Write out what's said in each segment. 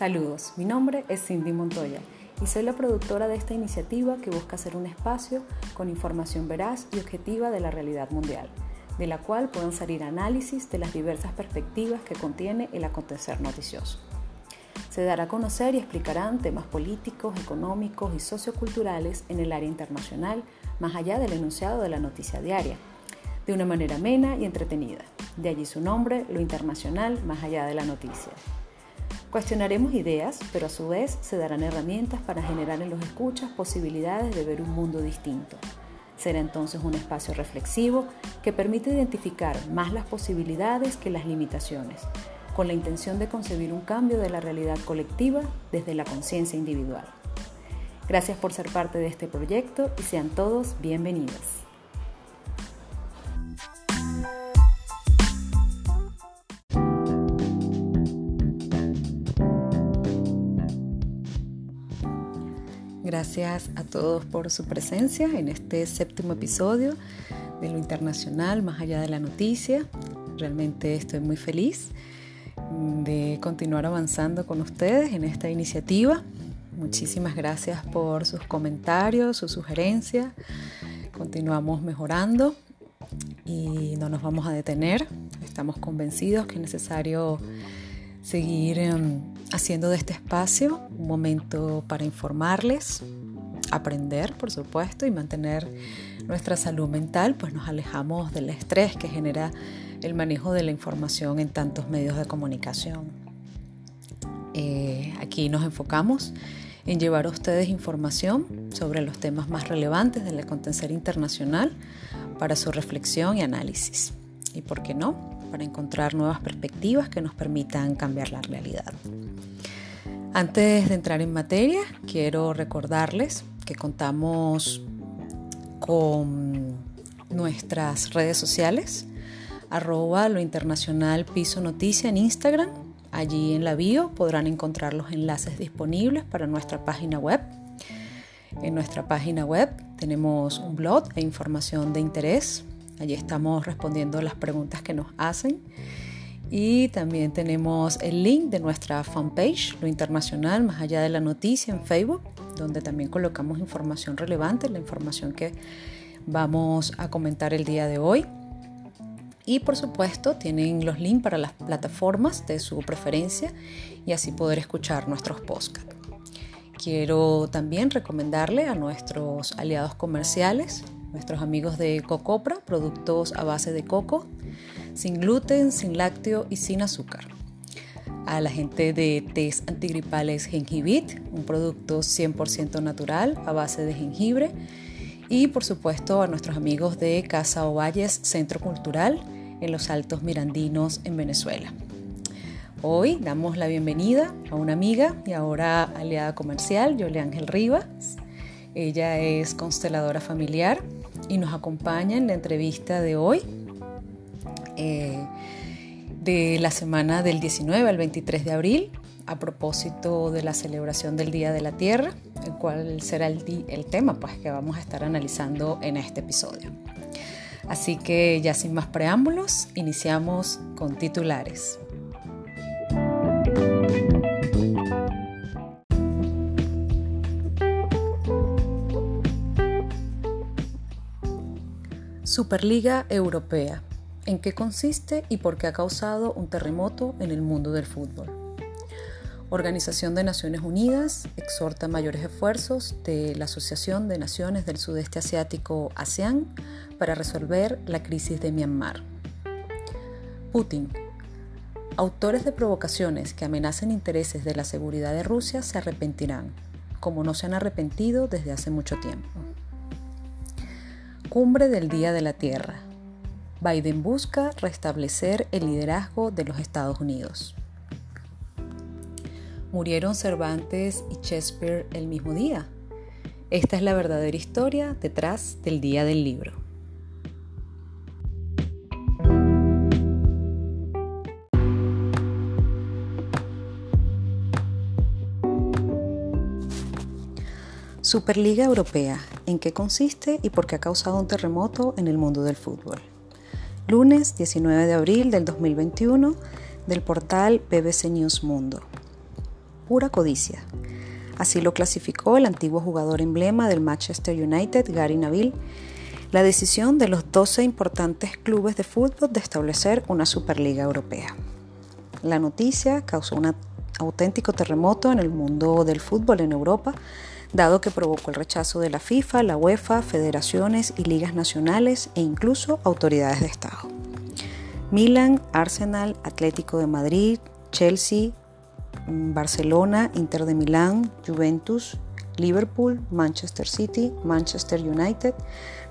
Saludos, mi nombre es Cindy Montoya y soy la productora de esta iniciativa que busca ser un espacio con información veraz y objetiva de la realidad mundial, de la cual puedan salir análisis de las diversas perspectivas que contiene el acontecer noticioso. Se dará a conocer y explicarán temas políticos, económicos y socioculturales en el área internacional, más allá del enunciado de la noticia diaria, de una manera amena y entretenida. De allí su nombre, lo internacional, más allá de la noticia. Cuestionaremos ideas, pero a su vez se darán herramientas para generar en los escuchas posibilidades de ver un mundo distinto. Será entonces un espacio reflexivo que permite identificar más las posibilidades que las limitaciones, con la intención de concebir un cambio de la realidad colectiva desde la conciencia individual. Gracias por ser parte de este proyecto y sean todos bienvenidos. Gracias a todos por su presencia en este séptimo episodio de lo internacional, más allá de la noticia. Realmente estoy muy feliz de continuar avanzando con ustedes en esta iniciativa. Muchísimas gracias por sus comentarios, sus sugerencias. Continuamos mejorando y no nos vamos a detener. Estamos convencidos que es necesario seguir em, haciendo de este espacio un momento para informarles, aprender, por supuesto, y mantener nuestra salud mental, pues nos alejamos del estrés que genera el manejo de la información en tantos medios de comunicación. Eh, aquí nos enfocamos en llevar a ustedes información sobre los temas más relevantes del acontecer internacional para su reflexión y análisis. ¿Y por qué no? Para encontrar nuevas perspectivas que nos permitan cambiar la realidad. Antes de entrar en materia, quiero recordarles que contamos con nuestras redes sociales, arroba lo internacional piso noticia en Instagram. Allí en la bio podrán encontrar los enlaces disponibles para nuestra página web. En nuestra página web tenemos un blog e información de interés Allí estamos respondiendo las preguntas que nos hacen. Y también tenemos el link de nuestra fanpage, Lo Internacional, más allá de la noticia en Facebook, donde también colocamos información relevante, la información que vamos a comentar el día de hoy. Y por supuesto tienen los links para las plataformas de su preferencia y así poder escuchar nuestros podcasts. Quiero también recomendarle a nuestros aliados comerciales nuestros amigos de Cocopra, productos a base de coco, sin gluten, sin lácteo y sin azúcar. A la gente de test antigripales Gengibit, un producto 100% natural a base de jengibre. Y por supuesto a nuestros amigos de Casa Ovalles Centro Cultural en los Altos Mirandinos en Venezuela. Hoy damos la bienvenida a una amiga y ahora aliada comercial, Yole Ángel Rivas. Ella es consteladora familiar, y nos acompaña en la entrevista de hoy, eh, de la semana del 19 al 23 de abril, a propósito de la celebración del Día de la Tierra, el cual será el, el tema pues, que vamos a estar analizando en este episodio. Así que ya sin más preámbulos, iniciamos con titulares. Superliga Europea. ¿En qué consiste y por qué ha causado un terremoto en el mundo del fútbol? Organización de Naciones Unidas exhorta mayores esfuerzos de la Asociación de Naciones del Sudeste Asiático ASEAN para resolver la crisis de Myanmar. Putin. Autores de provocaciones que amenacen intereses de la seguridad de Rusia se arrepentirán, como no se han arrepentido desde hace mucho tiempo. Cumbre del Día de la Tierra. Biden busca restablecer el liderazgo de los Estados Unidos. Murieron Cervantes y Shakespeare el mismo día. Esta es la verdadera historia detrás del Día del Libro. Superliga Europea, ¿en qué consiste y por qué ha causado un terremoto en el mundo del fútbol? Lunes 19 de abril del 2021 del portal BBC News Mundo. pura codicia. Así lo clasificó el antiguo jugador emblema del Manchester United, Gary Neville, la decisión de los 12 importantes clubes de fútbol de establecer una Superliga Europea. La noticia causó un auténtico terremoto en el mundo del fútbol en Europa, dado que provocó el rechazo de la FIFA, la UEFA, federaciones y ligas nacionales e incluso autoridades de Estado. Milan, Arsenal, Atlético de Madrid, Chelsea, Barcelona, Inter de Milán, Juventus, Liverpool, Manchester City, Manchester United,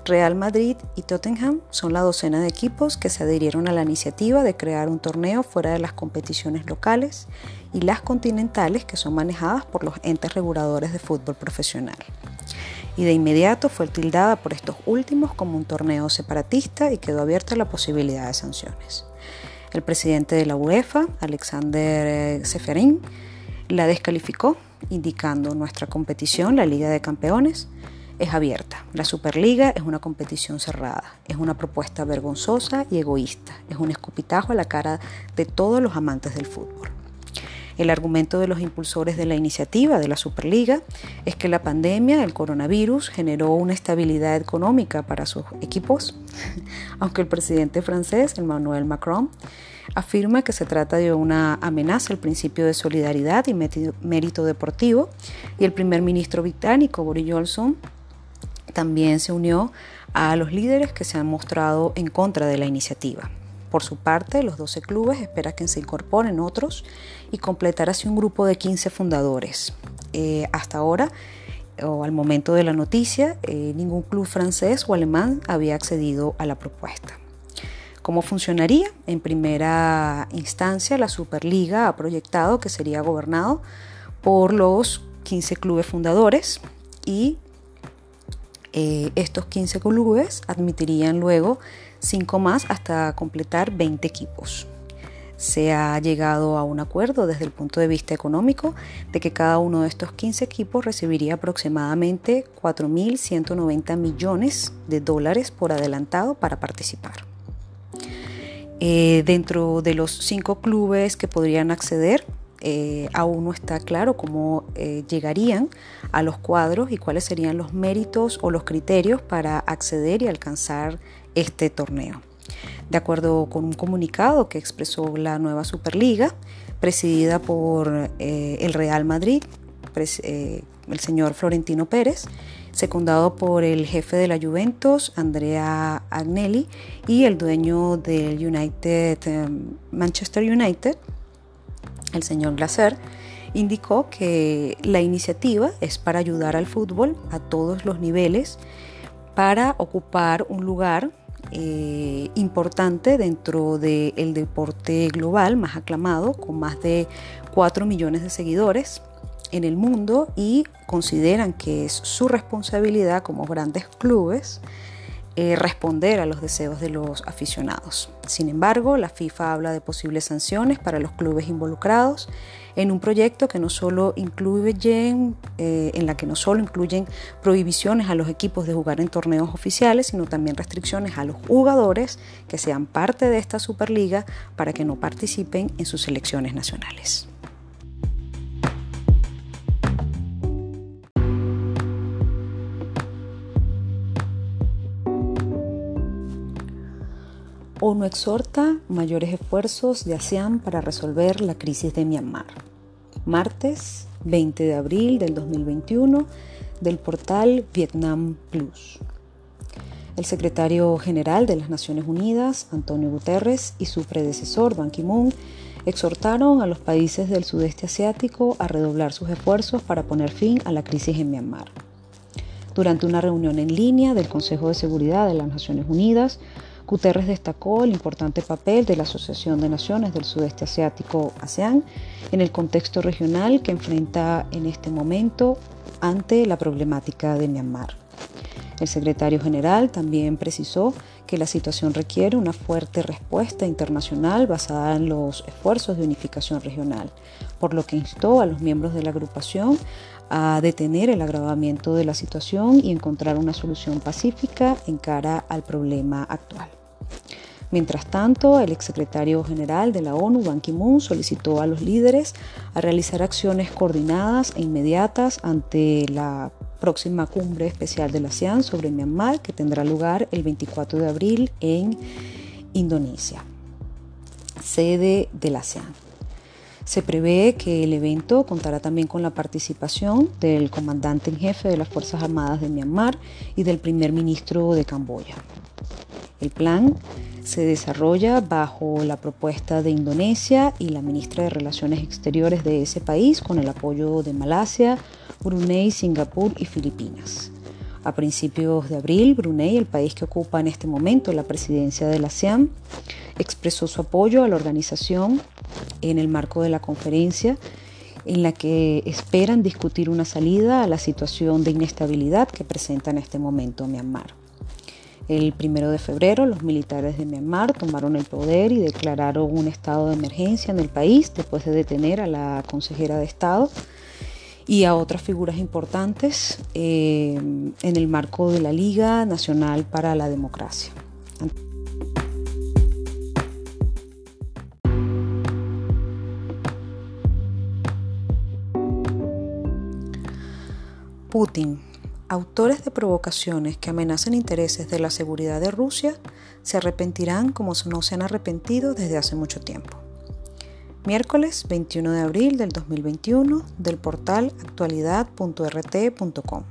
Real Madrid y Tottenham son la docena de equipos que se adhirieron a la iniciativa de crear un torneo fuera de las competiciones locales y las continentales que son manejadas por los entes reguladores de fútbol profesional. Y de inmediato fue tildada por estos últimos como un torneo separatista y quedó abierta la posibilidad de sanciones. El presidente de la UEFA, Alexander Seferin, la descalificó, indicando nuestra competición, la Liga de Campeones, es abierta. La Superliga es una competición cerrada, es una propuesta vergonzosa y egoísta, es un escupitajo a la cara de todos los amantes del fútbol. El argumento de los impulsores de la iniciativa de la Superliga es que la pandemia, el coronavirus, generó una estabilidad económica para sus equipos, aunque el presidente francés, Emmanuel Macron, afirma que se trata de una amenaza al principio de solidaridad y mérito deportivo, y el primer ministro británico, Boris Johnson, también se unió a los líderes que se han mostrado en contra de la iniciativa. Por su parte, los 12 clubes esperan que se incorporen otros y completar así un grupo de 15 fundadores. Eh, hasta ahora, o al momento de la noticia, eh, ningún club francés o alemán había accedido a la propuesta. ¿Cómo funcionaría? En primera instancia, la Superliga ha proyectado que sería gobernado por los 15 clubes fundadores y eh, estos 15 clubes admitirían luego 5 más hasta completar 20 equipos. Se ha llegado a un acuerdo desde el punto de vista económico de que cada uno de estos 15 equipos recibiría aproximadamente 4.190 millones de dólares por adelantado para participar. Eh, dentro de los cinco clubes que podrían acceder, eh, aún no está claro cómo eh, llegarían a los cuadros y cuáles serían los méritos o los criterios para acceder y alcanzar este torneo. De acuerdo con un comunicado que expresó la nueva Superliga, presidida por eh, el Real Madrid, el señor Florentino Pérez, secundado por el jefe de la Juventus, Andrea Agnelli, y el dueño del United, Manchester United, el señor Glaser, indicó que la iniciativa es para ayudar al fútbol a todos los niveles para ocupar un lugar eh, importante dentro del deporte global más aclamado, con más de 4 millones de seguidores en el mundo y consideran que es su responsabilidad como grandes clubes eh, responder a los deseos de los aficionados. Sin embargo, la FIFA habla de posibles sanciones para los clubes involucrados en un proyecto que no solo incluyen, eh, en la que no solo incluyen prohibiciones a los equipos de jugar en torneos oficiales, sino también restricciones a los jugadores que sean parte de esta Superliga para que no participen en sus selecciones nacionales. ONU exhorta mayores esfuerzos de ASEAN para resolver la crisis de Myanmar. Martes 20 de abril del 2021 del portal Vietnam Plus. El secretario general de las Naciones Unidas, Antonio Guterres, y su predecesor, Ban Ki-moon, exhortaron a los países del sudeste asiático a redoblar sus esfuerzos para poner fin a la crisis en Myanmar. Durante una reunión en línea del Consejo de Seguridad de las Naciones Unidas, Guterres destacó el importante papel de la Asociación de Naciones del Sudeste Asiático, ASEAN, en el contexto regional que enfrenta en este momento ante la problemática de Myanmar. El secretario general también precisó que la situación requiere una fuerte respuesta internacional basada en los esfuerzos de unificación regional, por lo que instó a los miembros de la agrupación a detener el agravamiento de la situación y encontrar una solución pacífica en cara al problema actual. Mientras tanto, el exsecretario general de la ONU, Ban Ki-moon, solicitó a los líderes a realizar acciones coordinadas e inmediatas ante la próxima cumbre especial de la ASEAN sobre Myanmar, que tendrá lugar el 24 de abril en Indonesia, sede de la ASEAN. Se prevé que el evento contará también con la participación del comandante en jefe de las Fuerzas Armadas de Myanmar y del primer ministro de Camboya. El plan se desarrolla bajo la propuesta de Indonesia y la ministra de Relaciones Exteriores de ese país con el apoyo de Malasia, Brunei, Singapur y Filipinas. A principios de abril, Brunei, el país que ocupa en este momento la presidencia de la ASEAN, expresó su apoyo a la organización en el marco de la conferencia en la que esperan discutir una salida a la situación de inestabilidad que presenta en este momento Myanmar. El primero de febrero, los militares de Myanmar tomaron el poder y declararon un estado de emergencia en el país después de detener a la consejera de Estado y a otras figuras importantes eh, en el marco de la Liga Nacional para la Democracia. Putin. Autores de provocaciones que amenazan intereses de la seguridad de Rusia se arrepentirán como no se han arrepentido desde hace mucho tiempo. Miércoles 21 de abril del 2021 del portal actualidad.rt.com.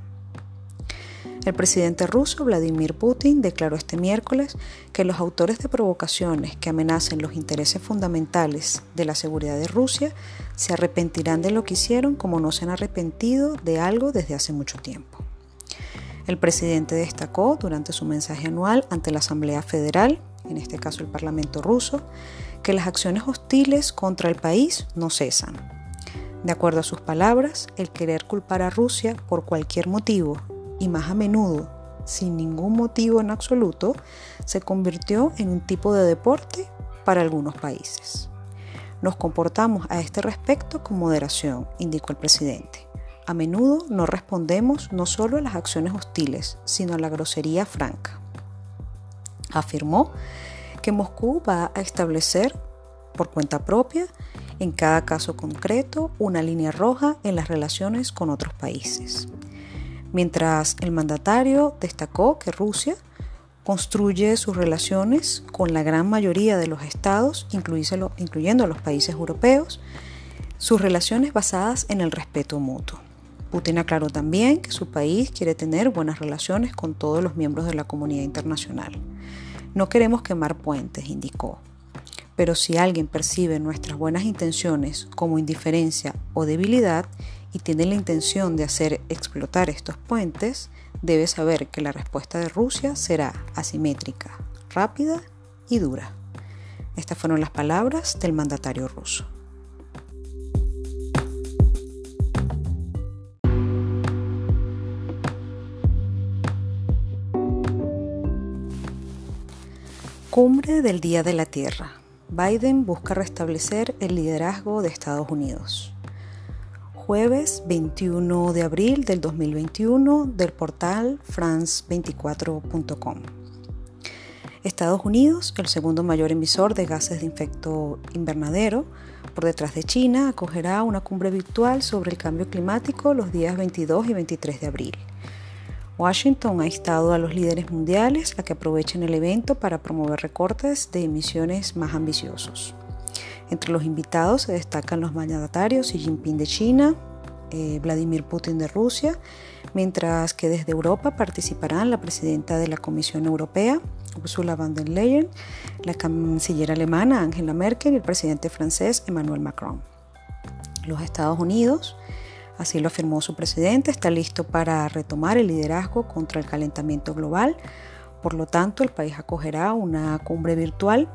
El presidente ruso Vladimir Putin declaró este miércoles que los autores de provocaciones que amenacen los intereses fundamentales de la seguridad de Rusia se arrepentirán de lo que hicieron como no se han arrepentido de algo desde hace mucho tiempo. El presidente destacó durante su mensaje anual ante la Asamblea Federal, en este caso el Parlamento ruso, que las acciones hostiles contra el país no cesan. De acuerdo a sus palabras, el querer culpar a Rusia por cualquier motivo, y más a menudo sin ningún motivo en absoluto, se convirtió en un tipo de deporte para algunos países. Nos comportamos a este respecto con moderación, indicó el presidente. A menudo no respondemos no solo a las acciones hostiles, sino a la grosería franca. Afirmó que Moscú va a establecer por cuenta propia, en cada caso concreto, una línea roja en las relaciones con otros países. Mientras el mandatario destacó que Rusia construye sus relaciones con la gran mayoría de los estados, incluyendo los países europeos, sus relaciones basadas en el respeto mutuo. Putin aclaró también que su país quiere tener buenas relaciones con todos los miembros de la comunidad internacional. No queremos quemar puentes, indicó. Pero si alguien percibe nuestras buenas intenciones como indiferencia o debilidad y tiene la intención de hacer explotar estos puentes, debe saber que la respuesta de Rusia será asimétrica, rápida y dura. Estas fueron las palabras del mandatario ruso. Cumbre del Día de la Tierra. Biden busca restablecer el liderazgo de Estados Unidos. Jueves 21 de abril del 2021 del portal france24.com. Estados Unidos, el segundo mayor emisor de gases de efecto invernadero, por detrás de China, acogerá una cumbre virtual sobre el cambio climático los días 22 y 23 de abril. Washington ha instado a los líderes mundiales a que aprovechen el evento para promover recortes de emisiones más ambiciosos. Entre los invitados se destacan los mandatarios Xi Jinping de China, eh, Vladimir Putin de Rusia, mientras que desde Europa participarán la presidenta de la Comisión Europea, Ursula von der Leyen, la canciller alemana Angela Merkel y el presidente francés Emmanuel Macron. Los Estados Unidos Así lo afirmó su presidente, está listo para retomar el liderazgo contra el calentamiento global. Por lo tanto, el país acogerá una cumbre virtual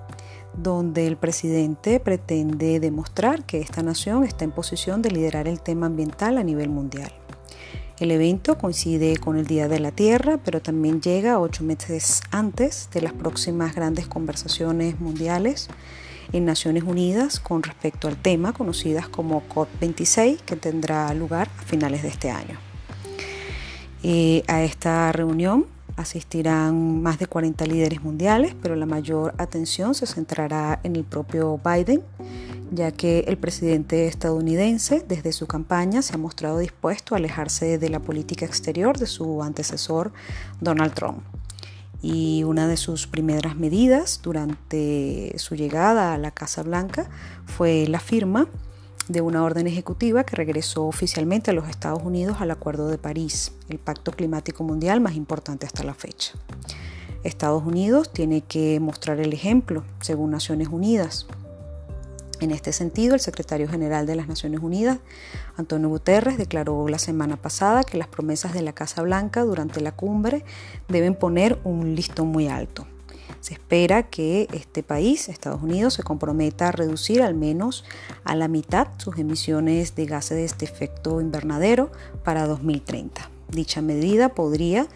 donde el presidente pretende demostrar que esta nación está en posición de liderar el tema ambiental a nivel mundial. El evento coincide con el Día de la Tierra, pero también llega ocho meses antes de las próximas grandes conversaciones mundiales en Naciones Unidas con respecto al tema, conocidas como COP26, que tendrá lugar a finales de este año. Eh, a esta reunión Asistirán más de 40 líderes mundiales, pero la mayor atención se centrará en el propio Biden, ya que el presidente estadounidense desde su campaña se ha mostrado dispuesto a alejarse de la política exterior de su antecesor Donald Trump. Y una de sus primeras medidas durante su llegada a la Casa Blanca fue la firma de una orden ejecutiva que regresó oficialmente a los Estados Unidos al Acuerdo de París, el pacto climático mundial más importante hasta la fecha. Estados Unidos tiene que mostrar el ejemplo, según Naciones Unidas. En este sentido, el secretario general de las Naciones Unidas, Antonio Guterres, declaró la semana pasada que las promesas de la Casa Blanca durante la cumbre deben poner un listón muy alto. Se espera que este país, Estados Unidos, se comprometa a reducir al menos a la mitad sus emisiones de gases de efecto invernadero para 2030. Dicha medida podría,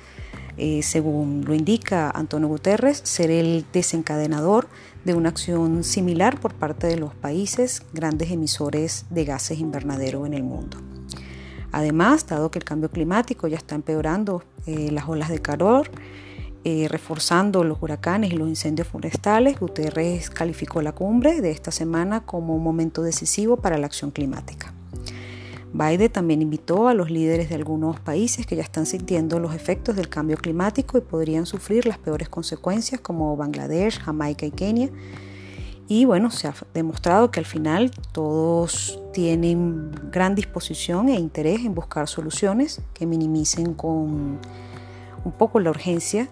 eh, según lo indica Antonio Guterres, ser el desencadenador de una acción similar por parte de los países grandes emisores de gases invernadero en el mundo. Además, dado que el cambio climático ya está empeorando eh, las olas de calor, eh, reforzando los huracanes y los incendios forestales, Guterres calificó la cumbre de esta semana como un momento decisivo para la acción climática. Biden también invitó a los líderes de algunos países que ya están sintiendo los efectos del cambio climático y podrían sufrir las peores consecuencias como Bangladesh, Jamaica y Kenia. Y bueno, se ha demostrado que al final todos tienen gran disposición e interés en buscar soluciones que minimicen con un poco la urgencia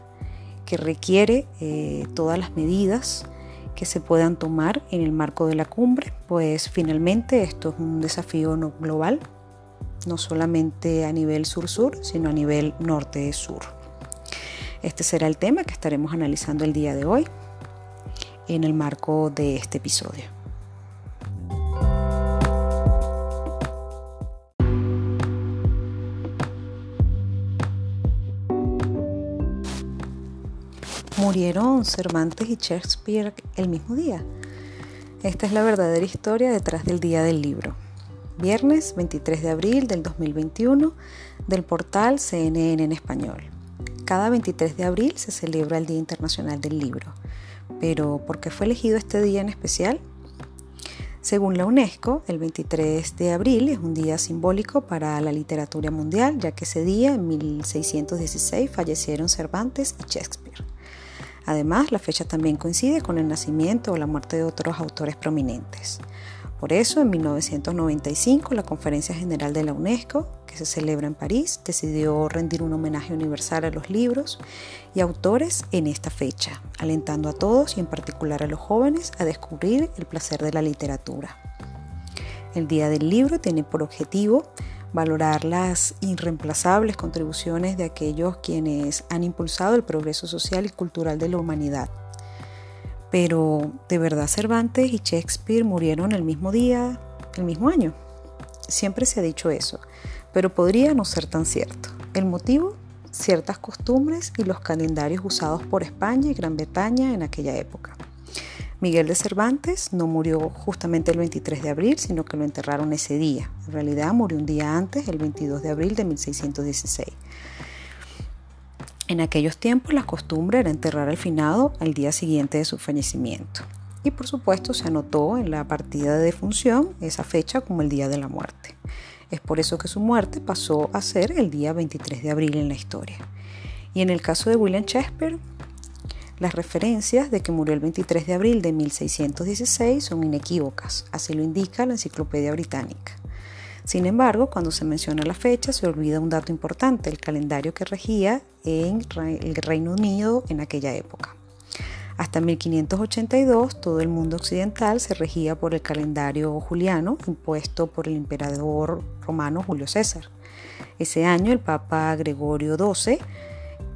que requiere eh, todas las medidas que se puedan tomar en el marco de la cumbre, pues finalmente esto es un desafío global, no solamente a nivel sur-sur, sino a nivel norte-sur. Este será el tema que estaremos analizando el día de hoy en el marco de este episodio. Murieron Cervantes y Shakespeare el mismo día. Esta es la verdadera historia detrás del día del libro. Viernes 23 de abril del 2021 del portal CNN en español. Cada 23 de abril se celebra el Día Internacional del Libro. Pero ¿por qué fue elegido este día en especial? Según la UNESCO, el 23 de abril es un día simbólico para la literatura mundial, ya que ese día, en 1616, fallecieron Cervantes y Shakespeare. Además, la fecha también coincide con el nacimiento o la muerte de otros autores prominentes. Por eso, en 1995, la Conferencia General de la UNESCO, que se celebra en París, decidió rendir un homenaje universal a los libros y autores en esta fecha, alentando a todos y en particular a los jóvenes a descubrir el placer de la literatura. El Día del Libro tiene por objetivo valorar las irreemplazables contribuciones de aquellos quienes han impulsado el progreso social y cultural de la humanidad. Pero, ¿de verdad Cervantes y Shakespeare murieron el mismo día, el mismo año? Siempre se ha dicho eso, pero podría no ser tan cierto. El motivo, ciertas costumbres y los calendarios usados por España y Gran Bretaña en aquella época. Miguel de Cervantes no murió justamente el 23 de abril, sino que lo enterraron ese día. En realidad murió un día antes, el 22 de abril de 1616. En aquellos tiempos la costumbre era enterrar al finado al día siguiente de su fallecimiento. Y por supuesto se anotó en la partida de defunción esa fecha como el día de la muerte. Es por eso que su muerte pasó a ser el día 23 de abril en la historia. Y en el caso de William Shakespeare, las referencias de que murió el 23 de abril de 1616 son inequívocas, así lo indica la Enciclopedia Británica. Sin embargo, cuando se menciona la fecha se olvida un dato importante, el calendario que regía en el Reino Unido en aquella época. Hasta 1582 todo el mundo occidental se regía por el calendario juliano impuesto por el emperador romano Julio César. Ese año el Papa Gregorio XII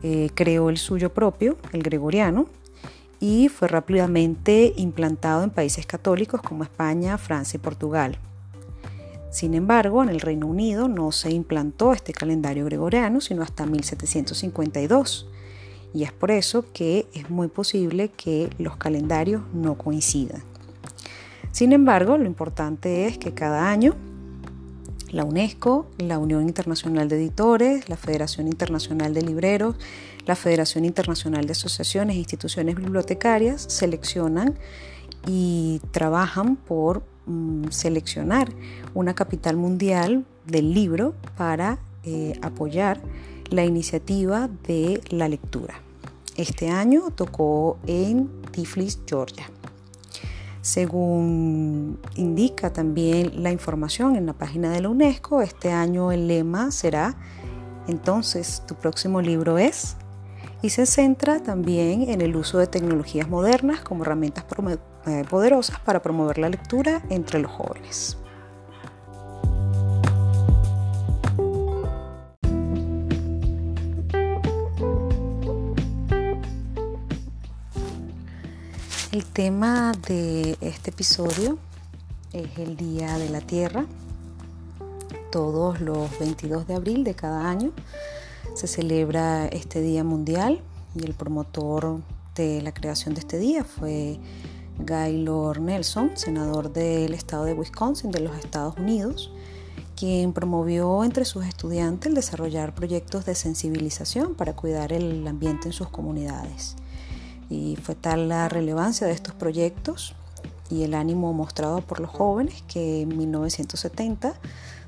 eh, creó el suyo propio, el gregoriano, y fue rápidamente implantado en países católicos como España, Francia y Portugal. Sin embargo, en el Reino Unido no se implantó este calendario gregoriano sino hasta 1752, y es por eso que es muy posible que los calendarios no coincidan. Sin embargo, lo importante es que cada año La UNESCO, la Unión Internacional de Editores, la Federación Internacional de Libreros, la Federación Internacional de Asociaciones e Instituciones Bibliotecarias seleccionan y trabajan por mm, seleccionar una capital mundial del libro para eh, apoyar la iniciativa de la lectura. Este año tocó en Tiflis, Georgia. Según indica también la información en la página de la UNESCO, este año el lema será entonces tu próximo libro es y se centra también en el uso de tecnologías modernas como herramientas eh, poderosas para promover la lectura entre los jóvenes. El tema de este episodio es el Día de la Tierra. Todos los 22 de abril de cada año se celebra este Día Mundial y el promotor de la creación de este día fue Gaylord Nelson, senador del estado de Wisconsin de los Estados Unidos, quien promovió entre sus estudiantes el desarrollar proyectos de sensibilización para cuidar el ambiente en sus comunidades. Y fue tal la relevancia de estos proyectos y el ánimo mostrado por los jóvenes que en 1970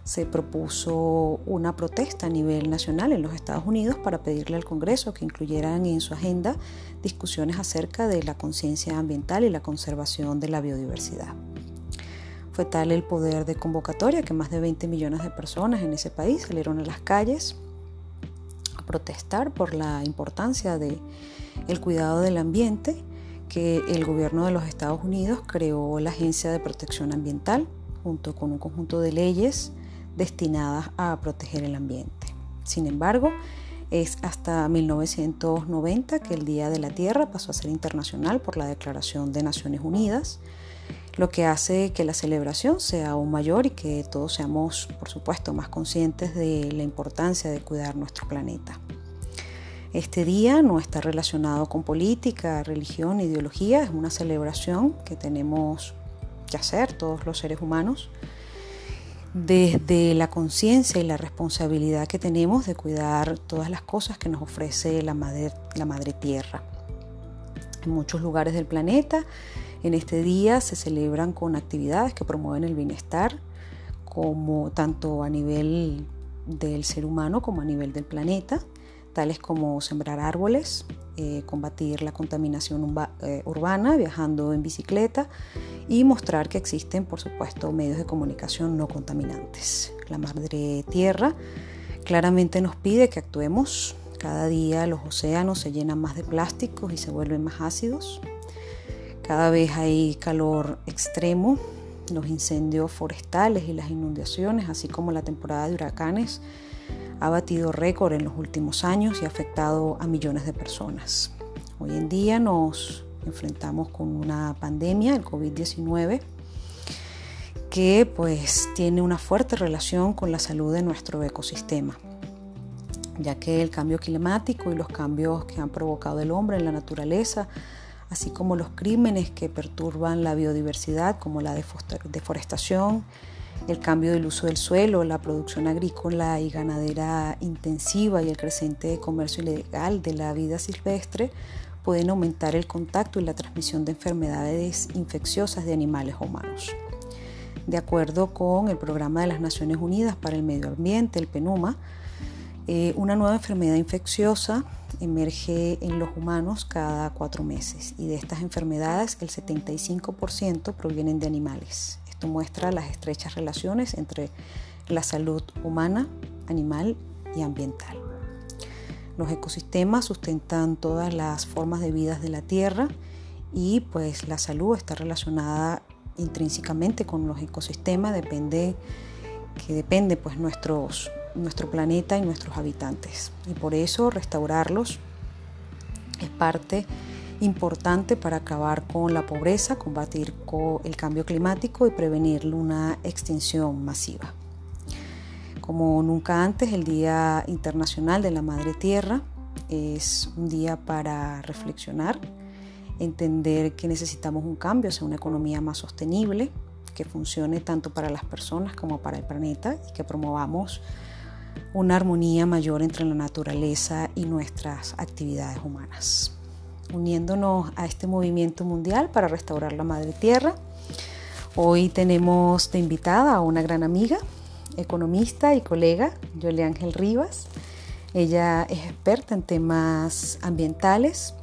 se propuso una protesta a nivel nacional en los Estados Unidos para pedirle al Congreso que incluyeran en su agenda discusiones acerca de la conciencia ambiental y la conservación de la biodiversidad. Fue tal el poder de convocatoria que más de 20 millones de personas en ese país salieron a las calles protestar por la importancia de el cuidado del ambiente, que el gobierno de los Estados Unidos creó la Agencia de Protección Ambiental junto con un conjunto de leyes destinadas a proteger el ambiente. Sin embargo, es hasta 1990 que el Día de la Tierra pasó a ser internacional por la Declaración de Naciones Unidas, lo que hace que la celebración sea aún mayor y que todos seamos, por supuesto, más conscientes de la importancia de cuidar nuestro planeta. Este día no está relacionado con política, religión, ideología, es una celebración que tenemos que hacer todos los seres humanos desde la conciencia y la responsabilidad que tenemos de cuidar todas las cosas que nos ofrece la madre, la madre tierra. En muchos lugares del planeta, en este día se celebran con actividades que promueven el bienestar, como tanto a nivel del ser humano como a nivel del planeta tales como sembrar árboles, eh, combatir la contaminación eh, urbana viajando en bicicleta y mostrar que existen, por supuesto, medios de comunicación no contaminantes. La Madre Tierra claramente nos pide que actuemos. Cada día los océanos se llenan más de plásticos y se vuelven más ácidos. Cada vez hay calor extremo, los incendios forestales y las inundaciones, así como la temporada de huracanes, ha batido récord en los últimos años y ha afectado a millones de personas. Hoy en día nos enfrentamos con una pandemia, el COVID-19, que pues tiene una fuerte relación con la salud de nuestro ecosistema, ya que el cambio climático y los cambios que han provocado el hombre en la naturaleza, así como los crímenes que perturban la biodiversidad, como la deforestación, el cambio del uso del suelo, la producción agrícola y ganadera intensiva y el creciente comercio ilegal de la vida silvestre pueden aumentar el contacto y la transmisión de enfermedades infecciosas de animales humanos. De acuerdo con el Programa de las Naciones Unidas para el Medio Ambiente, el PENUMA, eh, una nueva enfermedad infecciosa emerge en los humanos cada cuatro meses y de estas enfermedades el 75% provienen de animales muestra las estrechas relaciones entre la salud humana, animal y ambiental. Los ecosistemas sustentan todas las formas de vida de la Tierra y pues la salud está relacionada intrínsecamente con los ecosistemas, depende que depende pues nuestros, nuestro planeta y nuestros habitantes. Y por eso restaurarlos es parte importante para acabar con la pobreza, combatir con el cambio climático y prevenir una extinción masiva. Como nunca antes, el Día Internacional de la Madre Tierra es un día para reflexionar, entender que necesitamos un cambio hacia una economía más sostenible, que funcione tanto para las personas como para el planeta y que promovamos una armonía mayor entre la naturaleza y nuestras actividades humanas. Uniéndonos a este movimiento mundial para restaurar la Madre Tierra, hoy tenemos de invitada a una gran amiga, economista y colega, Yole Ángel Rivas. Ella es experta en temas ambientales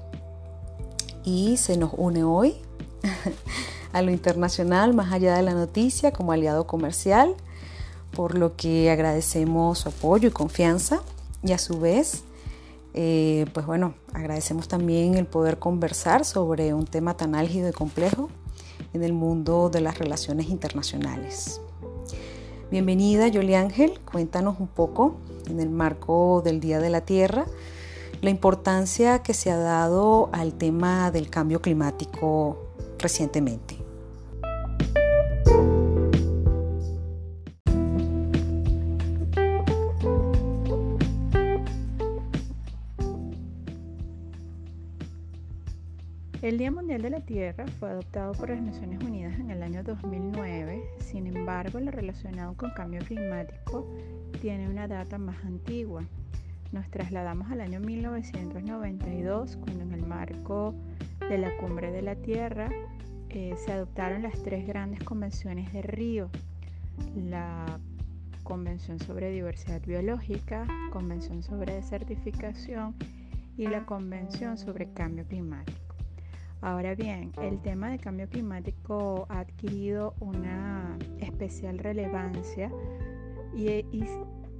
y se nos une hoy a lo internacional más allá de la noticia como aliado comercial por lo que agradecemos su apoyo y confianza y a su vez, eh, pues bueno, agradecemos también el poder conversar sobre un tema tan álgido y complejo en el mundo de las relaciones internacionales. Bienvenida, Yoli Ángel, cuéntanos un poco en el marco del Día de la Tierra la importancia que se ha dado al tema del cambio climático recientemente. El Día Mundial de la Tierra fue adoptado por las Naciones Unidas en el año 2009, sin embargo lo relacionado con cambio climático tiene una data más antigua. Nos trasladamos al año 1992, cuando en el marco de la Cumbre de la Tierra eh, se adoptaron las tres grandes convenciones de Río, la Convención sobre Diversidad Biológica, Convención sobre Desertificación y la Convención sobre Cambio Climático. Ahora bien, el tema de cambio climático ha adquirido una especial relevancia y,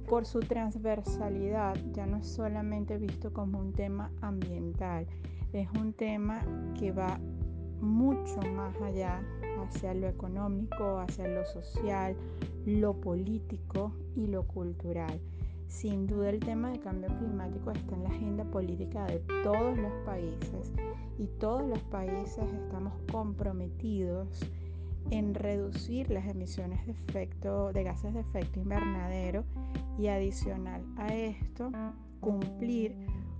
por su transversalidad ya no es solamente visto como un tema ambiental, es un tema que va mucho más allá hacia lo económico, hacia lo social, lo político y lo cultural. Sin duda el tema de cambio climático está en la agenda política de todos los países y todos los países estamos comprometidos en reducir las emisiones de, efecto, de gases de efecto invernadero y adicional a esto cumplir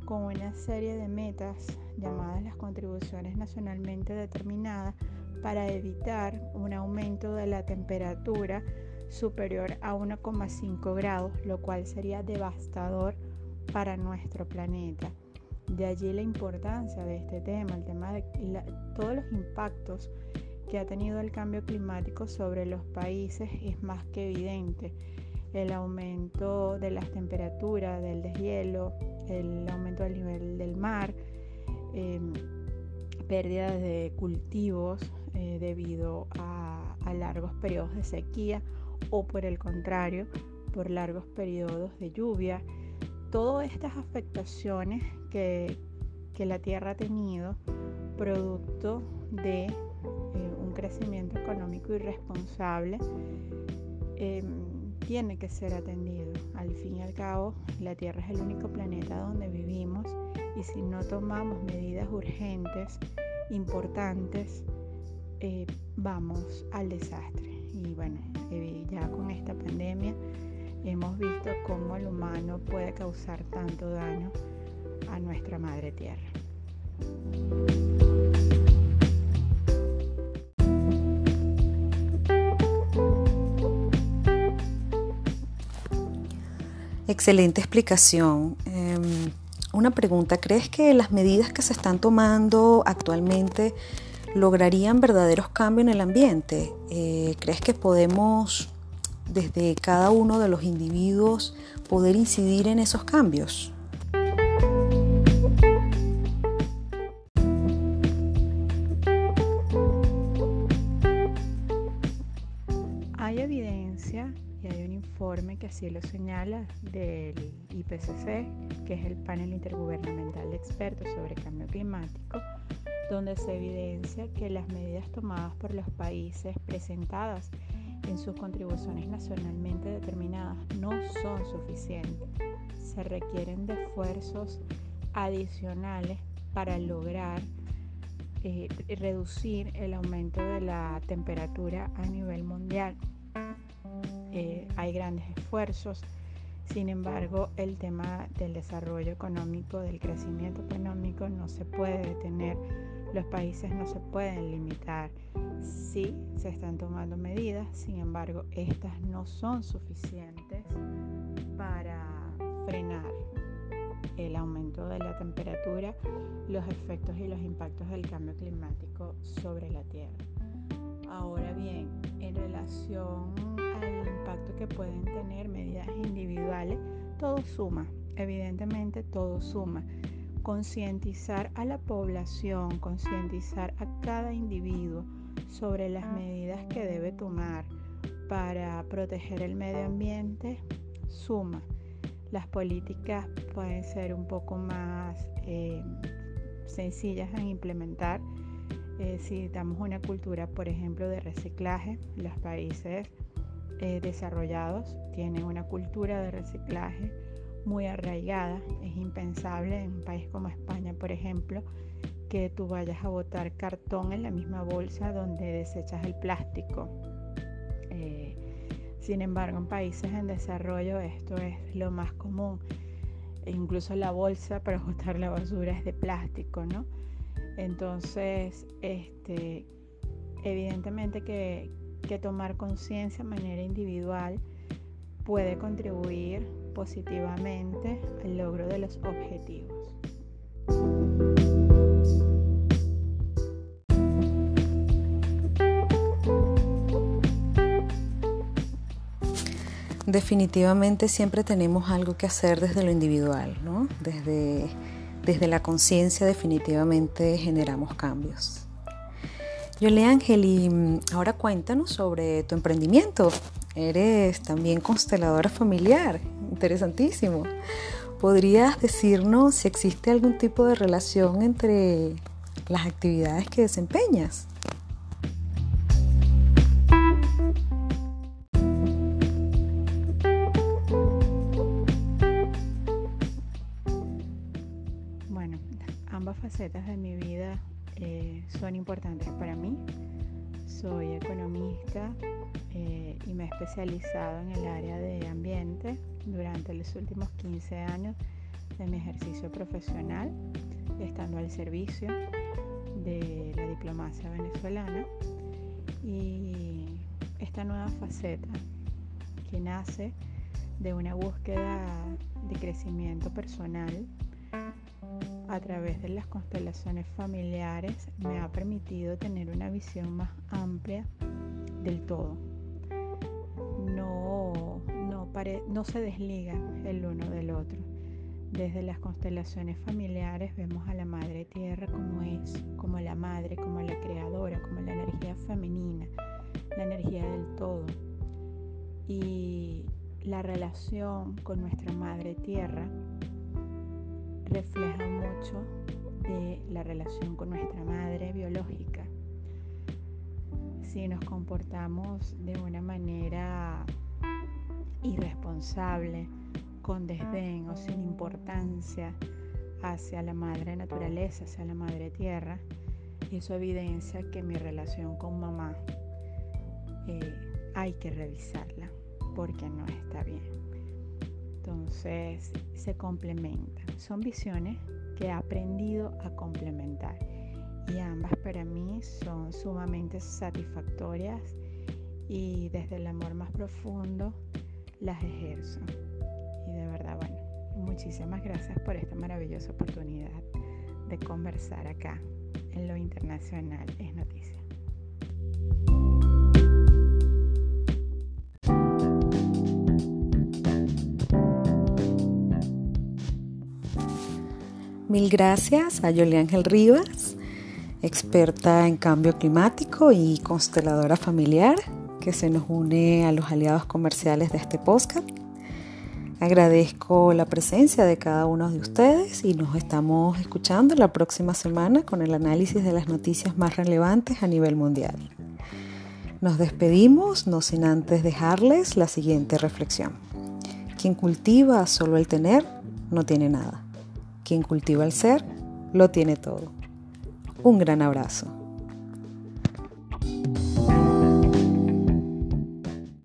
con una serie de metas llamadas las contribuciones nacionalmente determinadas para evitar un aumento de la temperatura superior a 1,5 grados, lo cual sería devastador para nuestro planeta. De allí la importancia de este tema, el tema de todos los impactos que ha tenido el cambio climático sobre los países es más que evidente. El aumento de las temperaturas, del deshielo, el aumento del nivel del mar, em, pérdidas de cultivos eh, debido a largos periodos de sequía o por el contrario, por largos periodos de lluvia. Todas estas afectaciones que, la Tierra ha tenido producto de eh, un crecimiento económico irresponsable em, tiene que ser atendido. Al fin y al cabo, la Tierra es el único planeta donde vivimos y si no tomamos medidas urgentes, importantes, eh, vamos al desastre. Y bueno, eh, ya con esta pandemia hemos visto cómo el humano puede causar tanto daño a nuestra madre tierra. Excelente explicación. Em, una pregunta, ¿crees que las medidas que se están tomando actualmente lograrían verdaderos cambios en el ambiente? Eh, ¿Crees que podemos desde cada uno de los individuos poder incidir en esos cambios? Hay evidencia y hay un informe que así lo señala del IPCC, que es el panel intergubernamental de expertos sobre cambio climático, donde se evidencia que las medidas tomadas por los países presentadas en sus contribuciones nacionalmente determinadas no son suficientes. Se requieren de esfuerzos adicionales para lograr eh, reducir el aumento de la temperatura a nivel mundial. Eh, hay grandes esfuerzos, sin embargo el tema del desarrollo económico, del crecimiento económico no se puede detener Los países no se pueden limitar. Sí, se están tomando medidas, sin embargo, estas no son suficientes para frenar el aumento de la temperatura, los efectos y los impactos del cambio climático sobre la Tierra. Ahora bien, en relación al impacto que pueden tener medidas individuales, todo suma, evidentemente todo suma. Concientizar a la población, concientizar a cada individuo sobre las medidas que debe tomar para proteger el medio ambiente suma. Las políticas pueden ser un poco más eh, sencillas en implementar eh, si damos una cultura, por ejemplo, de reciclaje. Los países eh, desarrollados tienen una cultura de reciclaje muy arraigada. Es impensable en un país como España, por ejemplo, que tú vayas a botar cartón en la misma bolsa donde desechas el plástico. Sin embargo, en países en desarrollo esto es lo más común. E incluso la bolsa para botar la basura es de plástico, ¿no? Entonces, este, evidentemente que, que tomar conciencia de manera individual puede contribuir positivamente al logro de los objetivos. Definitivamente siempre tenemos algo que hacer desde lo individual, ¿no? Desde, desde la conciencia definitivamente generamos cambios. Yole Ángel, y mm, ahora cuéntanos sobre tu emprendimiento. Eres también consteladora familiar, interesantísimo. ¿Podrías decirnos si existe algún tipo de relación entre las actividades que desempeñas? facetas de mi vida eh, son importantes para. Soy economista eh, y me he especializado en el área de ambiente durante los últimos 15 años de mi ejercicio profesional, estando al servicio de la diplomacia venezolana. Y esta nueva faceta que nace de una búsqueda de crecimiento personal a través de las constelaciones familiares me ha permitido tener una visión más amplia del todo. No, no, no se desliga el uno del otro. Desde las constelaciones familiares vemos a la Madre Tierra como es, como la madre, como la creadora, como la energía femenina, la energía del todo. Y la relación con nuestra Madre Tierra refleja mucho de la relación con nuestra madre biológica. Si nos comportamos de una manera irresponsable, con desdén o sin importancia hacia la madre naturaleza, hacia la madre tierra, eso evidencia que mi relación con mamá eh, hay que revisarla porque no está bien. Entonces se complementan. Son visiones que he aprendido a complementar y ambas para mí son sumamente satisfactorias y desde el amor más profundo las ejerzo. Y de verdad, bueno, muchísimas gracias por esta maravillosa oportunidad de conversar acá en lo internacional es noticia. Mil gracias a Yoli Ángel Rivas, experta en cambio climático y consteladora familiar, que se nos une a los aliados comerciales de este podcast. Agradezco la presencia de cada uno de ustedes y nos estamos escuchando la próxima semana con el análisis de las noticias más relevantes a nivel mundial. Nos despedimos, no sin antes dejarles la siguiente reflexión. Quien cultiva solo el tener, no tiene nada. Quien cultiva el ser, lo tiene todo. Un gran abrazo.